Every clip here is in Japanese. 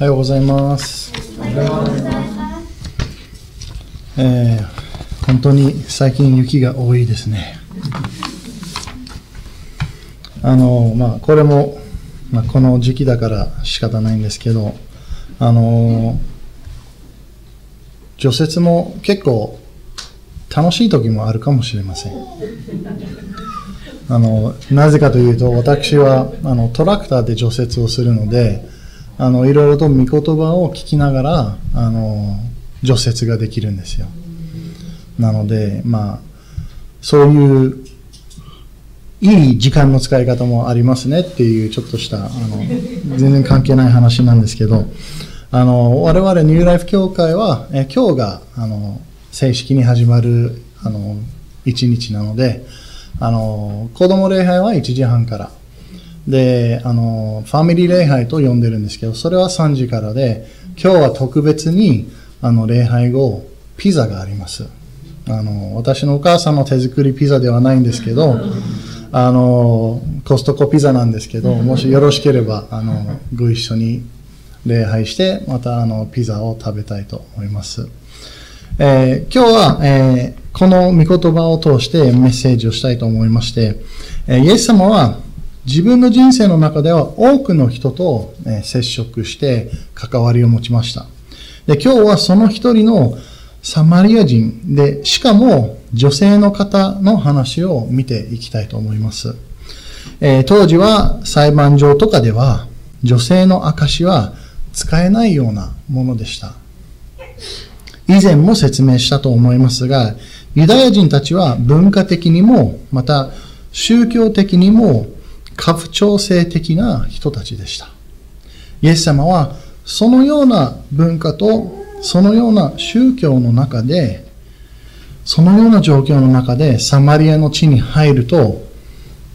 おはようございます。えー本当に最近雪が多いですね。あの、まあ、これも、まあ、この時期だから仕方ないんですけど、あの、除雪も結構楽しい時もあるかもしれません。あのなぜかというと、私はあのトラクターで除雪をするので、あのいろいろと御言葉を聞きながらあの除雪ができるんですよ。なので、まあ、そういういい時間の使い方もありますねっていうちょっとしたあの全然関係ない話なんですけど、あの我々ニューライフ協会はえ今日があの正式に始まるあの一日なので、あの子供礼拝は1時半から。で、あの、ファミリー礼拝と呼んでるんですけど、それは3時からで、今日は特別に、あの、礼拝後、ピザがあります。あの、私のお母さんの手作りピザではないんですけど、あの、コストコピザなんですけど、もしよろしければ、あの、ご一緒に礼拝して、また、あの、ピザを食べたいと思います。えー今日は、えーこの御言葉を通してメッセージをしたいと思いまして、えーイエス様は自分の人生の中では多くの人と、えー接触して関わりを持ちました。で、今日はその一人のサマリア人で、しかも女性の方の話を見ていきたいと思います。えー当時は裁判所とかでは女性の証は使えないようなものでした。以前も説明したと思いますが、ユダヤ人たちは文化的にも、また宗教的にも、家父長制的な人たちでした。イエス様は、そのような文化と、そのような宗教の中で、そのような状況の中でサマリアの地に入ると、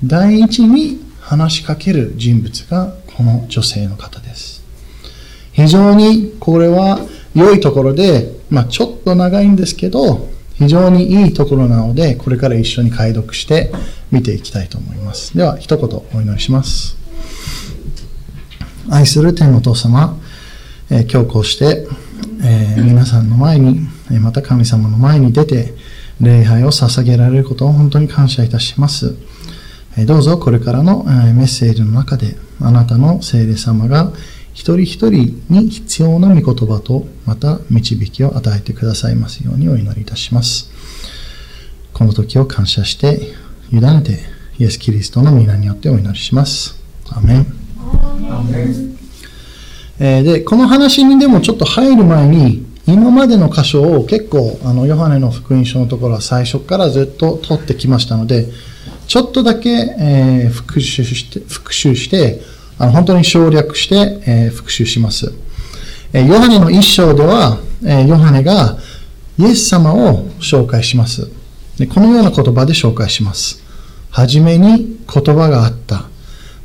第一に話しかける人物がこの女性の方です。非常にこれは良いところで、まあ、ちょっと長いんですけど、非常にいいところなので、これから一緒に解読して見ていきたいと思います。では、一言お祈りします。愛する天のお父様、えー今日こうして、えー皆さんの前に、えまた神様の前に出て、礼拝を捧げられることを本当に感謝いたします。えどうぞこれからのえメッセージの中で、あなたの聖霊様が一人一人に必要な御言葉と、また導きを与えてくださいますようにお祈りいたします。この時を感謝して、委ねて、イエス・キリストの皆によってお祈りします。アメン。えーで、この話にでもちょっと入る前に、今までの箇所を結構、あの、ヨハネの福音書のところは最初からずっと取ってきましたので、ちょっとだけ、えー復習して、復習して、あの本当に省略して、え復習します。えヨハネの一章では、えヨハネがイエス様を紹介します。でこのような言葉で紹介します。はじめに言葉があった。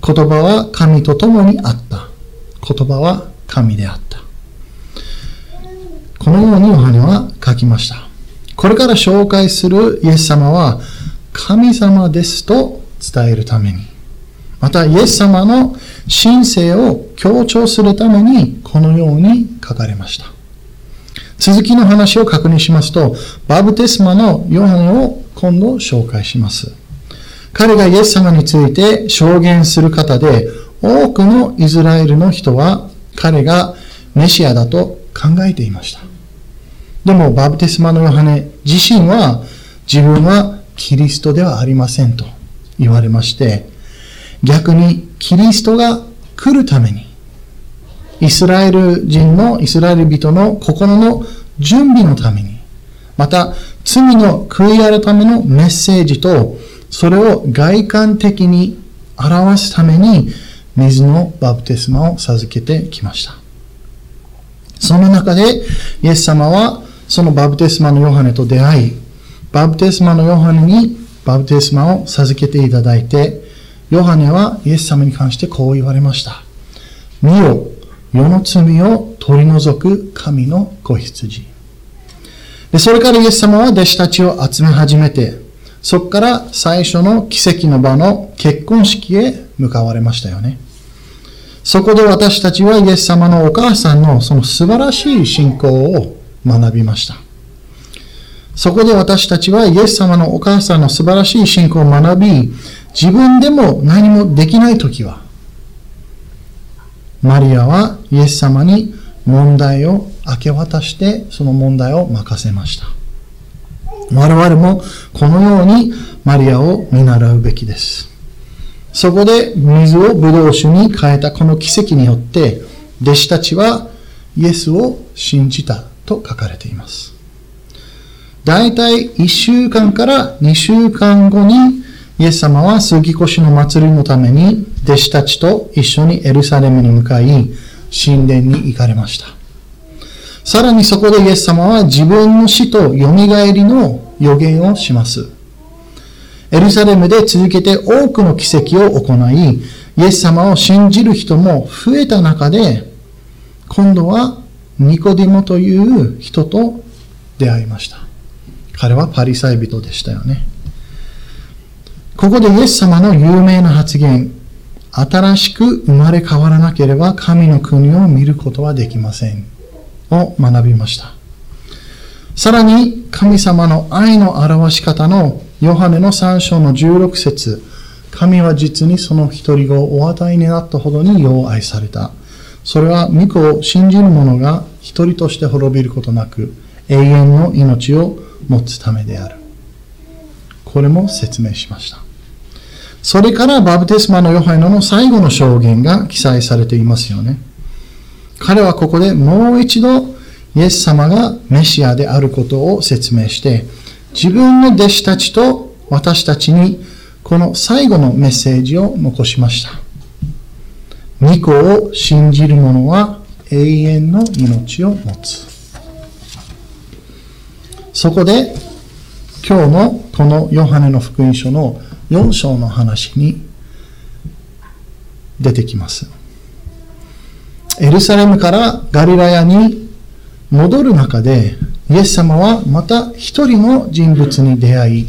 言葉は神と共にあった。言葉は神であった。このようにヨハネは書きました。これから紹介するイエス様は神様ですと伝えるために、またイエス様の神聖を強調するためにこのように書かれました。続きの話を確認しますと、バブテスマのヨハネを今度紹介します。彼がイエス様について証言する方で、多くのイスラエルの人は彼がメシアだと考えていました。でも、バブテスマのヨハネ自身は自分はキリストではありませんと言われまして、逆にキリストが来るために、イスラエル人の、イスラエル人の心の準備のために、また罪の悔い改めのメッセージと、それを外観的に表すために、水のバプテスマを授けてきました。その中で、イエス様は、そのバプテスマのヨハネと出会い、バプテスマのヨハネにバプテスマを授けていただいて、ヨハネはイエス様に関してこう言われました。見よ、世の罪を取り除く神の子羊。で、それからイエス様は弟子たちを集め始めて、そこから最初の奇跡の場の結婚式へ向かわれましたよね。そこで私たちはイエス様のお母さんのその素晴らしい信仰を学びました。そこで私たちはイエス様のお母さんの素晴らしい信仰を学び、自分でも何もできないときは、マリアはイエス様に問題を明け渡してその問題を任せました。我々もこのようにマリアを見習うべきです。そこで水をブドウ酒に変えたこの奇跡によって弟子たちはイエスを信じたと書かれています。大体1週間から2週間後にイエス様は杉越の祭りのために弟子たちと一緒にエルサレムに向かい神殿に行かれました。さらにそこでイエス様は自分の死と蘇りの予言をします。エルサレムで続けて多くの奇跡を行い、イエス様を信じる人も増えた中で、今度はニコディモという人と出会いました。彼はパリサイ人でしたよね。ここでイエス様の有名な発言、新しく生まれ変わらなければ神の国を見ることはできません。を学びました。さらに神様の愛の表し方のヨハネの3章の16節神は実にその一人をお与えになったほどによう愛された。それは御子を信じる者が一人として滅びることなく永遠の命を持つためである。これも説明しました。それからバブテスマのヨハネの最後の証言が記載されていますよね。彼はここでもう一度イエス様がメシアであることを説明して、自分の弟子たちと私たちにこの最後のメッセージを残しました。御子を信じる者は永遠の命を持つ。そこで今日のこのヨハネの福音書の4章の話に出てきます。エルサレムからガリラヤに戻る中で、イエス様はまた一人の人物に出会い、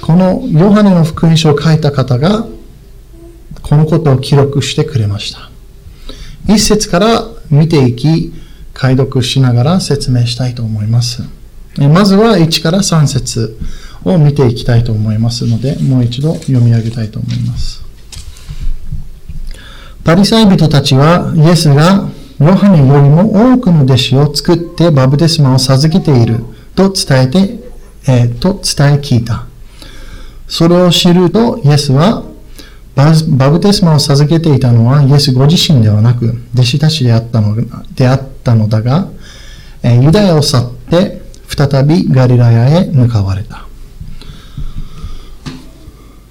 このヨハネの福音書を書いた方が、このことを記録してくれました。一節から見ていき、解読しながら説明したいと思います。まずは1から3節を見ていきたいと思いますので、もう一度読み上げたいと思います。パリサイ人たちはイエスがヨハネよりも多くの弟子を作ってバブテスマを授けていると伝えて、えー、と伝え聞いた。それを知るとイエスはバブテスマを授けていたのはイエスご自身ではなく弟子たちであったのであったのだが、え、ユダヤを去って再びガリラヤへ向かわれた。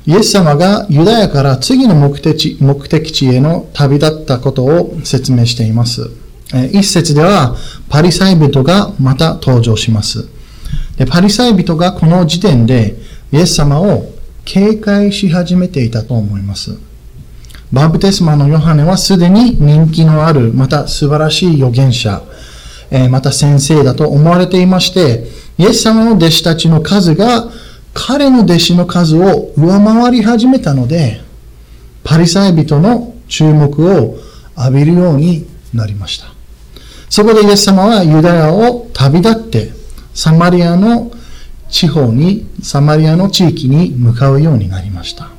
イエス様がユダヤから次の目的地目的地への旅立ったことを説明しています。一節ではパリサイ人がまた登場します。でパリサイ人がこの時点でイエス様を警戒し始めていたと思います。バブテスマのヨハネはすでに人気のある、また素晴らしい預言者、また先生だと思われていまして、イエス様の弟子たちの数が彼の弟子の数を上回り始めたので、パリサイ人の注目を浴びるようになりました。そこでイエス様はユダヤを旅立って、サマリアの地方に、サマリアの地域に向かうようになりました。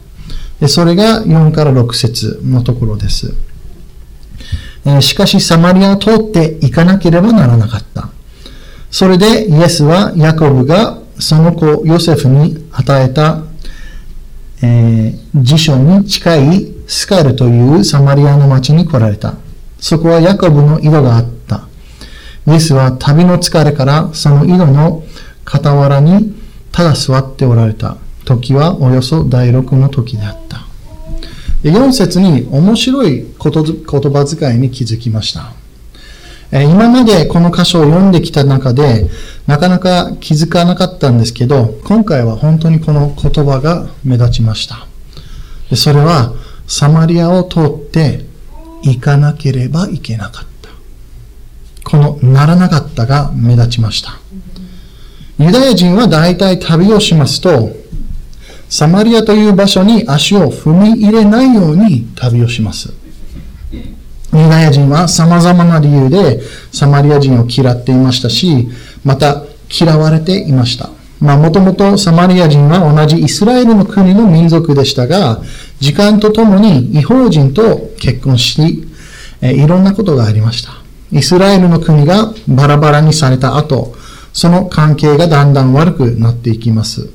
でそれが4から6節のところです。しかしサマリアを通って行かなければならなかった。それでイエスはヤコブがその子ヨセフに与えた、えー、辞書に近いスカルというサマリアの町に来られた。そこはヤコブの井戸があった。イエスは旅の疲れからその井戸の傍らにただ座っておられた。時はおよそ第六の時であった。4節に面白い言葉遣いに気づきました。今までこの箇所を読んできた中で、なかなか気づかなかったんですけど、今回は本当にこの言葉が目立ちました。でそれは、サマリアを通って行かなければいけなかった。このならなかったが目立ちました。ユダヤ人は大体旅をしますと、サマリアという場所に足を踏み入れないように旅をします。ユダヤ人は様々な理由でサマリア人を嫌っていましたし、また嫌われていました。まあ、もともとサマリア人は同じイスラエルの国の民族でしたが、時間とともに違法人と結婚し、えいろんなことがありました。イスラエルの国がバラバラにされた後、その関係がだんだん悪くなっていきます。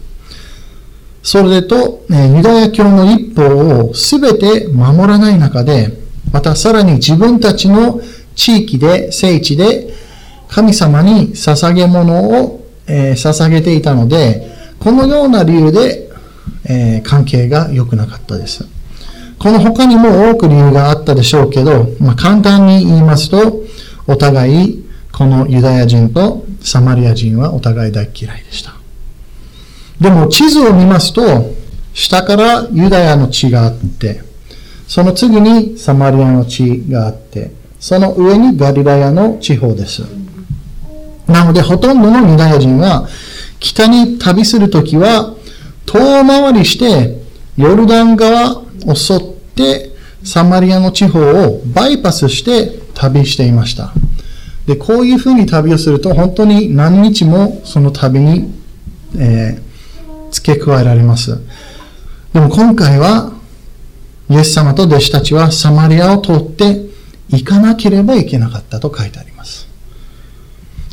それと、ユダヤ教の一方を全て守らない中で、またさらに自分たちの地域で、聖地で、神様に捧げ物を、えー、捧げていたので、このような理由で、えー、関係が良くなかったです。この他にも多く理由があったでしょうけど、まあ、簡単に言いますと、お互い、このユダヤ人とサマリア人はお互い大嫌いでした。でも地図を見ますと、下からユダヤの地があって、その次にサマリアの地があって、その上にガリラヤの地方です。なので、ほとんどのユダヤ人は、北に旅するときは、遠回りして、ヨルダン川を沿って、サマリアの地方をバイパスして旅していました。で、こういうふうに旅をすると、本当に何日もその旅に、えー、付け加えられます。でも今回は、イエス様と弟子たちはサマリアを通って行かなければいけなかったと書いてあります。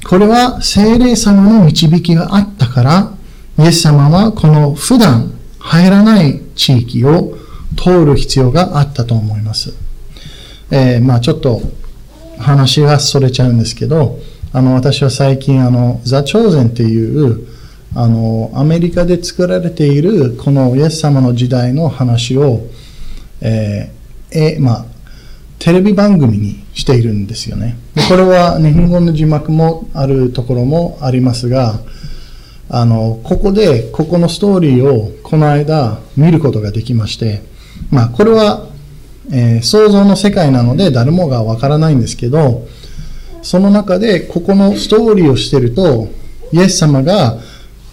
これは精霊様の導きがあったから、イエス様はこの普段入らない地域を通る必要があったと思います。えー、まあちょっと話がそれちゃうんですけど、あの私は最近あのザ・チョーゼンっていうあのアメリカで作られているこのイエス様の時代の話を、えーえまあ、テレビ番組にしているんですよねでこれは日本語の字幕もあるところもありますがあのここでここのストーリーをこの間見ることができまして、まあ、これはえー、想像の世界なので誰もがわからないんですけど、その中でここのストーリーをしていると、イエス様が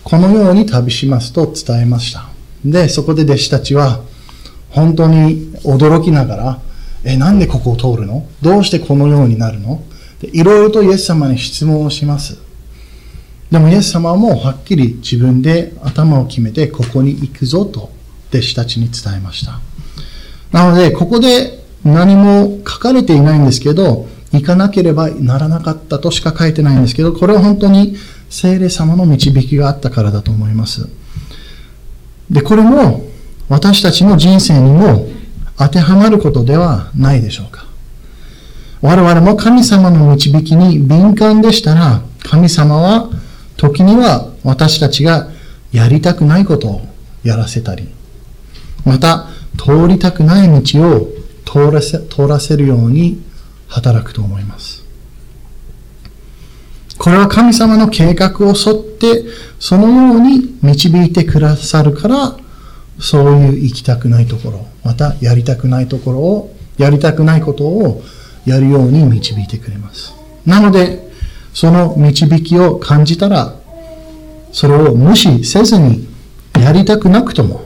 このように旅しますと伝えました。で、そこで弟子たちは本当に驚きながら、え、なんでここを通るの？どうしてこのようになるの？いろいろとイエス様に質問をします。でもイエス様はもうはっきり自分で頭を決めてここに行くぞと弟子たちに伝えました。なので、ここで何も書かれていないんですけど、行かなければならなかったとしか書いてないんですけど、これは本当に聖霊様の導きがあったからだと思います。で、これも私たちの人生にも当てはまることではないでしょうか。我々も神様の導きに敏感でしたら、神様は時には私たちがやりたくないことをやらせたり、また通りたくない道を通らせ通らせるように働くと思います。これは神様の計画を沿って、そのように導いてくださるから、そういう行きたくないところ、またやりたくないところを、やりたくないことをやるように導いてくれます。なので、その導きを感じたら、それを無視せずに、やりたくなくとも、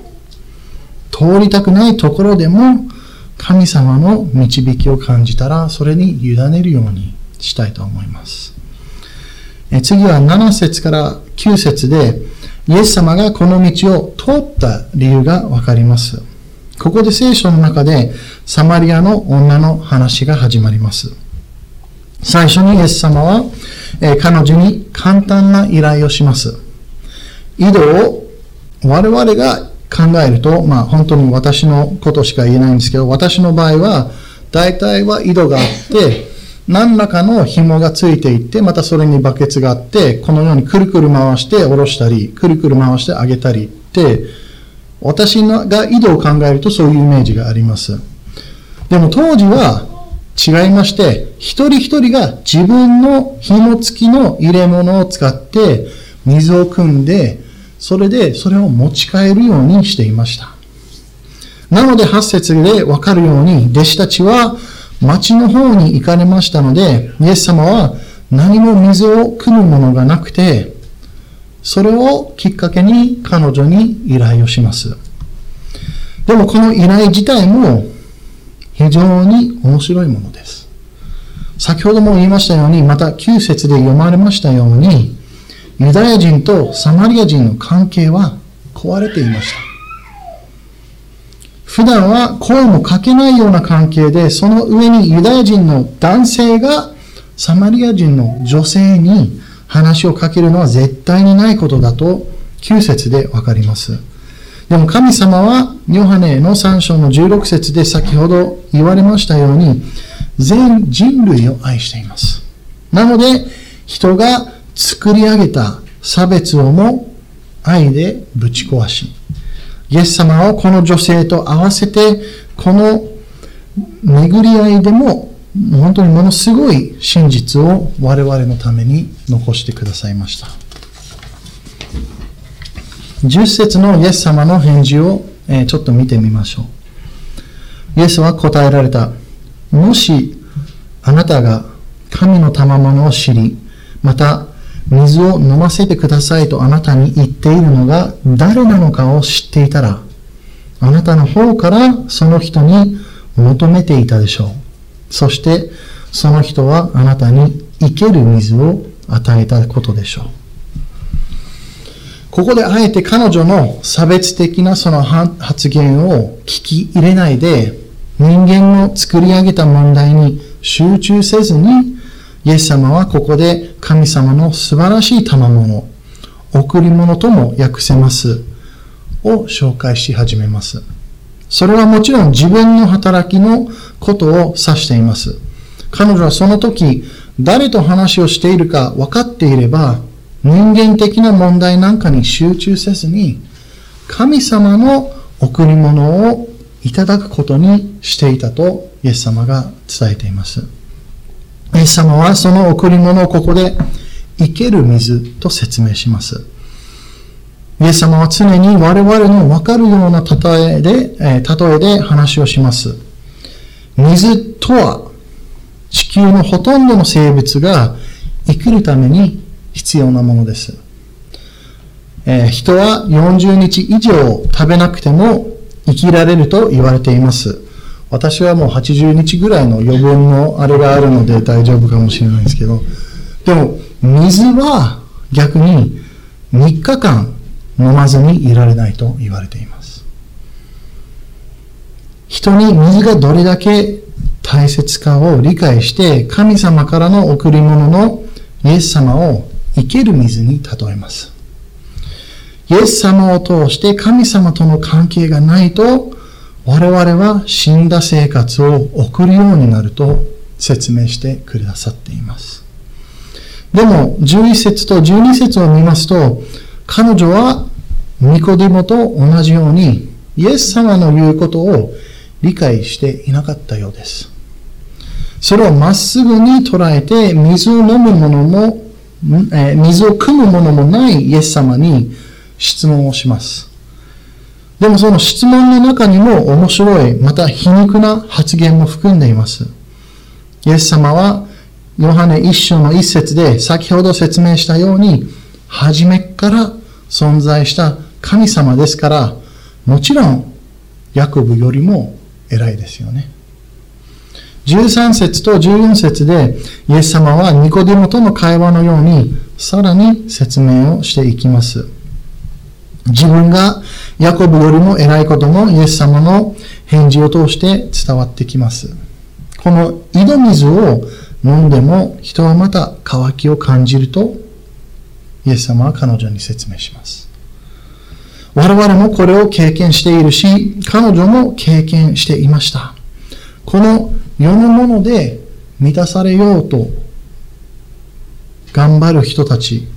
通りたくないところでも神様の導きを感じたらそれに委ねるようにしたいと思います。え次は7節から9節でイエス様がこの道を通った理由がわかります。ここで聖書の中でサマリアの女の話が始まります。最初にイエス様は、え彼女に簡単な依頼をします。井戸を我々が考えると、まあ本当に私のことしか言えないんですけど、私の場合は、大体は井戸があって、何らかの紐がついていって、またそれにバケツがあって、このようにくるくる回して下ろしたり、くるくる回してあげたりって、私が井戸を考えるとそういうイメージがあります。でも当時は違いまして、一人一人が自分の紐付きの入れ物を使って水を汲んで、それでそれを持ち帰るようにしていました。なので8節でわかるように弟子たちは町の方に行かれましたので、イエス様は何も水を汲むものがなくて、それをきっかけに彼女に依頼をします。でもこの依頼自体も非常に面白いものです。先ほども言いましたように、また9節で読まれましたように、ユダヤ人とサマリア人の関係は壊れていました。普段は声もかけないような関係で、その上にユダヤ人の男性がサマリア人の女性に話をかけるのは絶対にないことだと9節でわかります。でも神様はヨハネの3章の16節で先ほど言われましたように全人類を愛しています。なので人が作り上げた差別をも愛でぶち壊し、イエス様をこの女性と合わせてこの巡り合いでも本当にものすごい真実を我々のために残してくださいました。10節のイエス様の返事を、えちょっと見てみましょう。イエスは答えられた。もしあなたが神の賜物を知り、また水を飲ませてくださいとあなたに言っているのが誰なのかを知っていたら、あなたの方からその人に求めていたでしょう。そしてその人はあなたに生ける水を与えたことでしょう。ここであえて彼女の差別的なその発言を聞き入れないで人間の作り上げた問題に集中せずにイエス様はここで神様の素晴らしい賜物贈り物とも訳せますを紹介し始めます。それはもちろん自分の働きのことを指しています。彼女はその時、誰と話をしているか分かっていれば、人間的な問題なんかに集中せずに、神様の贈り物をいただくことにしていたと、イエス様が伝えています。イエス様はその贈り物をここで、生ける水と説明します。イエス様は常に我々の分かるような例えで、え例えで話をします。水とは地球のほとんどの生物が生きるために必要なものです。え、人は40日以上食べなくても生きられると言われています。私はもう80日ぐらいの余分のあれがあるので大丈夫かもしれないですけど、でも水は逆に3日間飲まずにいられないと言われています。人に水がどれだけ大切かを理解して神様からの贈り物のイエス様を生ける水に例えます。イエス様を通して神様との関係がないと我々は死んだ生活を送るようになると説明してくださっています。でも11節と12節を見ますと彼女はニコデモと同じようにイエス様の言うことを理解していなかったようです。それをまっすぐに捉えて水を飲むものも、え水を汲むものもないイエス様に質問をします。でもその質問の中にも面白い、また皮肉な発言も含んでいます。イエス様はヨハネ一章の一節で先ほど説明したように、初めから存在した神様ですから、もちろん、ヤコブよりも偉いですよね。13節と14節で、イエス様はニコデモとの会話のように、さらに説明をしていきます。自分がヤコブよりも偉いこともイエス様の返事を通して伝わってきます。この井戸水を飲んでも人はまた渇きを感じるとイエス様は彼女に説明します。我々もこれを経験しているし、彼女も経験していました。この世のもので満たされようと頑張る人たち。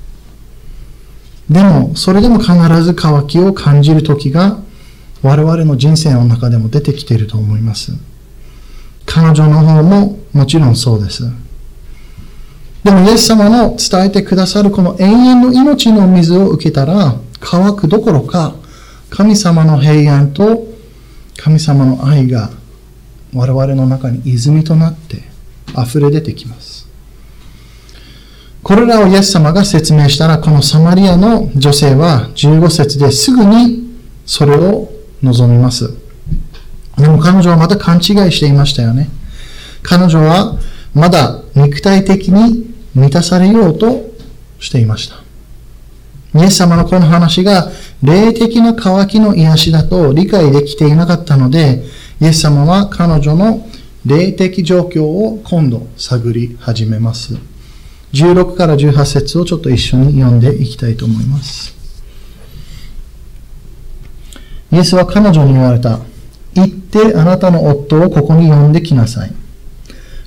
でも、それでも必ず渇きを感じる時が我々の人生の中でも出てきていると思います。彼女の方ももちろんそうです。でも、イエス様の伝えてくださるこの永遠の命の水を受けたら、乾くどころか、神様の平安と神様の愛が我々の中に泉となって溢れ出てきます。これらをイエス様が説明したら、このサマリアの女性は15節ですぐにそれを望みます。でも彼女はまた勘違いしていましたよね。彼女はまだ肉体的に満たされようとしていました。イエス様のこの話が霊的な渇きの癒しだと理解できていなかったので、イエス様は彼女の霊的状況を今度探り始めます。16から18節をちょっと一緒に読んでいきたいと思います。イエスは彼女に言われた。行ってあなたの夫をここに呼んできなさい。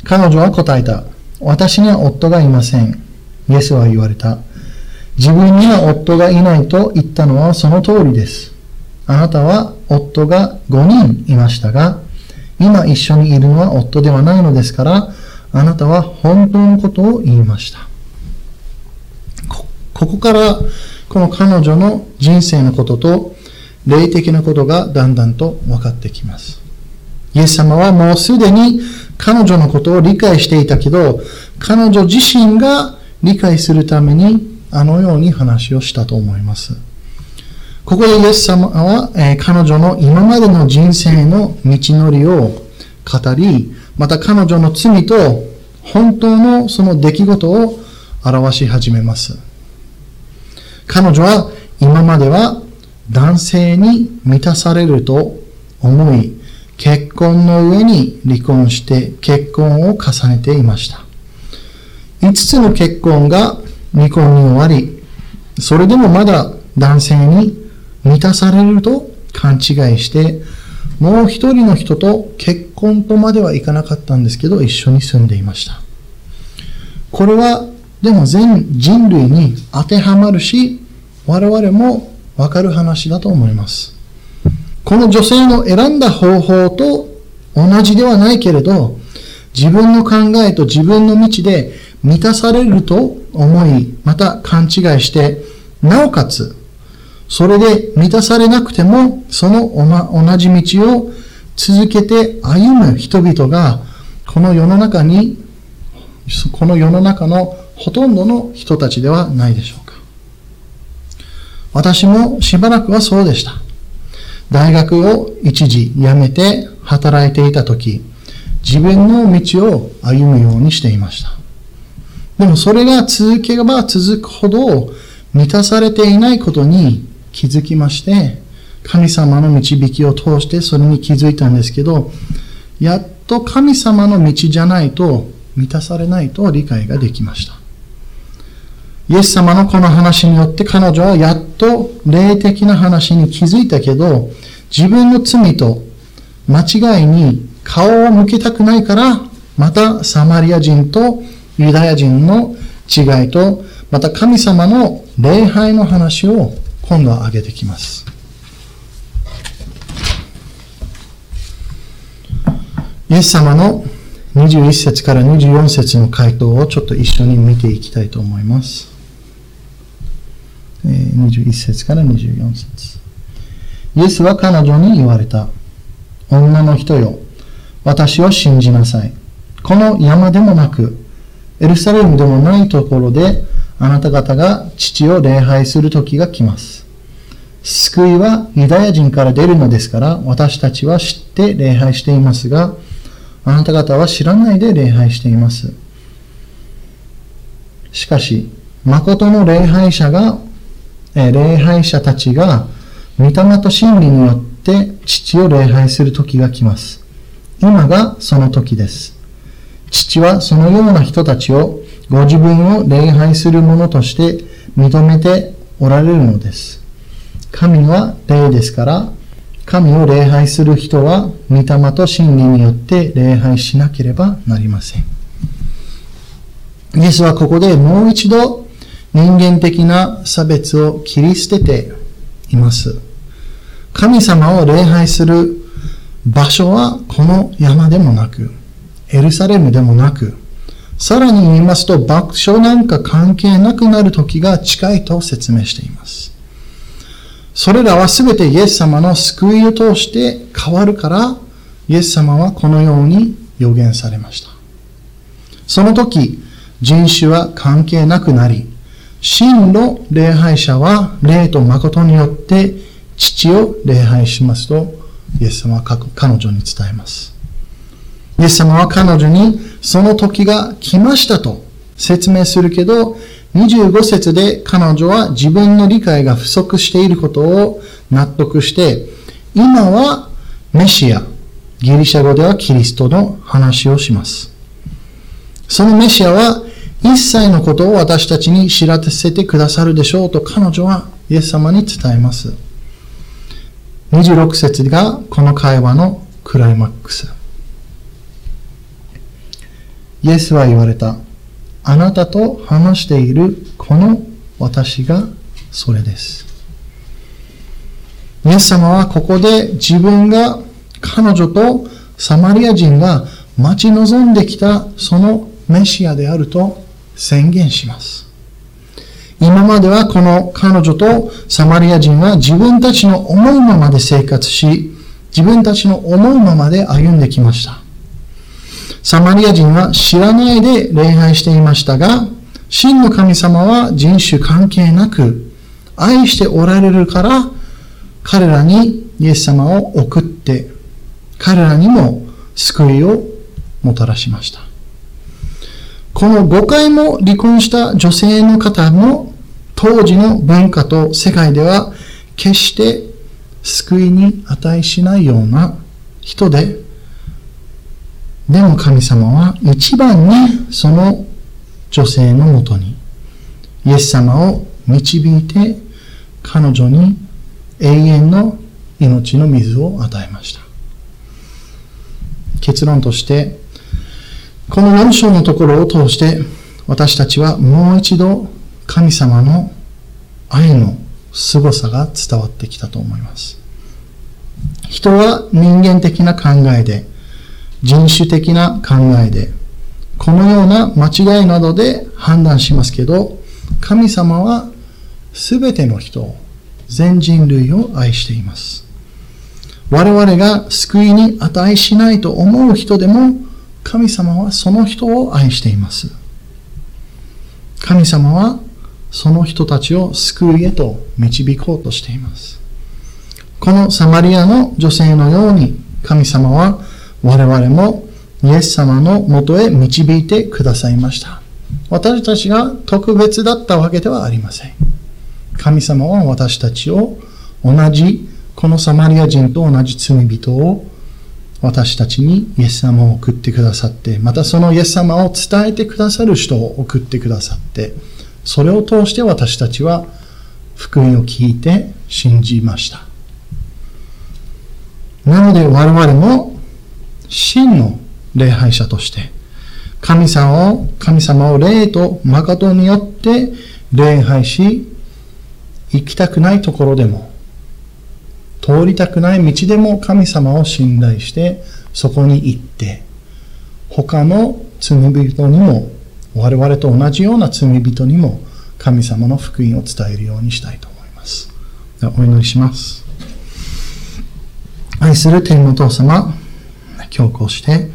彼女は答えた。私には夫がいません。イエスは言われた。自分には夫がいないと言ったのはその通りです。あなたは夫が5人いましたが、今一緒にいるのは夫ではないのですから、あなたは本当のことを言いました。ここからこの彼女の人生のことと霊的なことがだんだんと分かってきます。イエス様はもうすでに彼女のことを理解していたけど、彼女自身が理解するためにあのように話をしたと思います。ここでイエス様は、え、彼女の今までの人生の道のりを語り、また彼女の罪と本当のその出来事を表し始めます。彼女は今までは男性に満たされると思い、結婚の上に離婚して結婚を重ねていました。5つの結婚が離婚に終わり、それでもまだ男性に満たされると勘違いして、もう一人の人と結婚とまではいかなかったんですけど、一緒に住んでいました。これは、でも全人類に当てはまるし、我々もわかる話だと思います。この女性の選んだ方法と同じではないけれど、自分の考えと自分の道で満たされると思い、また勘違いして、なおかつ、それで満たされなくても、その同じ道を続けて歩む人々が、この世の中に、この世の中のほとんどの人たちではないでしょうか。私もしばらくはそうでした。大学を一時辞めて働いていた時、自分の道を歩むようにしていました。でもそれが続けば続くほど満たされていないことに気づきまして、神様の導きを通してそれに気づいたんですけど、やっと神様の道じゃないと満たされないと理解ができました。イエス様のこの話によって彼女はやっと霊的な話に気づいたけど、自分の罪と間違いに顔を向けたくないから、またサマリア人とユダヤ人の違いと、また神様の礼拝の話を今度は挙げてきます。イエス様の21節から24節の回答をちょっと一緒に見ていきたいと思います。21節から24節イエスは彼女に言われた。女の人よ、私を信じなさい。この山でもなく、エルサレムでもないところで、あなた方が父を礼拝する時が来ます。救いはユダヤ人から出るのですから、私たちは知って礼拝していますが、あなた方は知らないで礼拝しています。しかし、誠の礼拝者がえ礼拝者たちが御霊と真理によって父を礼拝する時が来ます。今がその時です。父はそのような人たちをご自分を礼拝する者として認めておられるのです。神は霊ですから、神を礼拝する人は御霊と真理によって礼拝しなければなりません。イエスはここでもう一度人間的な差別を切り捨てています。神様を礼拝する場所はこの山でもなく、エルサレムでもなく、さらに言いますと、場所なんか関係なくなる時が近いと説明しています。それらはすべてイエス様の救いを通して変わるから、イエス様はこのように予言されました。その時、人種は関係なくなり、真の礼拝者は霊と誠によって父を礼拝しますと、イエス様は彼女に伝えます。イエス様は彼女にその時が来ましたと説明するけど、25節で彼女は自分の理解が不足していることを納得して、今はメシア、ギリシャ語ではキリストの話をします。そのメシアは一切のことを私たちに知らせてくださるでしょうと彼女はイエス様に伝えます。26節がこの会話のクライマックス。イエスは言われた。あなたと話しているこの私がそれです。イエス様はここで自分が彼女とサマリア人が待ち望んできたそのメシアであると宣言します。今まではこの彼女とサマリア人は自分たちの思うままで生活し、自分たちの思うままで歩んできました。サマリア人は知らないで礼拝していましたが、真の神様は人種関係なく愛しておられるから、彼らにイエス様を送って、彼らにも救いをもたらしました。この5回も離婚した女性の方も当時の文化と世界では決して救いに値しないような人ででも神様は一番にその女性のもとにイエス様を導いて彼女に永遠の命の水を与えました。結論としてこの4章のところを通して私たちはもう一度神様の愛の凄さが伝わってきたと思います。人は人間的な考えで人種的な考えで、このような間違いなどで判断しますけど、神様は全ての人、全人類を愛しています。我々が救いに値しないと思う人でも、神様はその人を愛しています。神様はその人たちを救いへと導こうとしています。このサマリアの女性のように神様は我々もイエス様のもとへ導いてくださいました。私たちが特別だったわけではありません。神様は私たちを同じ、このサマリア人と同じ罪人を私たちにイエス様を送ってくださって、またそのイエス様を伝えてくださる人を送ってくださって、それを通して私たちは福音を聞いて信じました。なので我々も真の礼拝者として、神様を、神様を霊と誠によって礼拝し、行きたくないところでも、通りたくない道でも神様を信頼して、そこに行って、他の罪人にも、我々と同じような罪人にも、神様の福音を伝えるようにしたいと思います。お祈りします。愛する天の父様、強行して、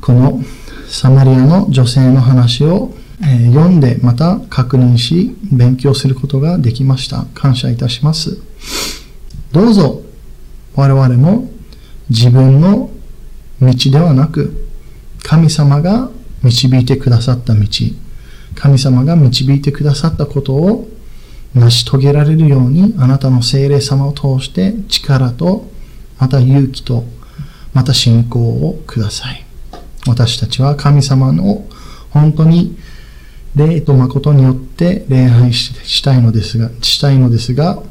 このサマリアの女性の話を読んでまた確認し勉強することができました。感謝いたします。どうぞ我々も自分の道ではなく神様が導いてくださった道、神様が導いてくださったことを成し遂げられるようにあなたの精霊様を通して力とまた勇気とまた信仰をください。私たちは神様の本当に霊と誠によって礼拝したいのですが、したいのですが、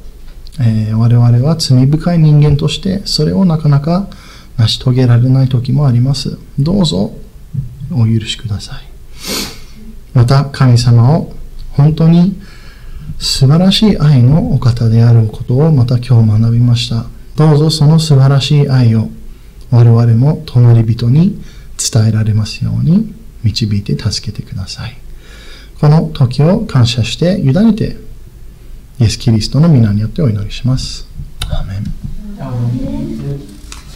えー、我々は罪深い人間としてそれをなかなか成し遂げられない時もあります。どうぞお許しください。また神様を本当に素晴らしい愛のお方であることをまた今日学びました。どうぞその素晴らしい愛を我々も隣人に伝えられますように導いて助けてください。この時を感謝して委ねて、イエス・キリストの皆によってお祈りします。アーメン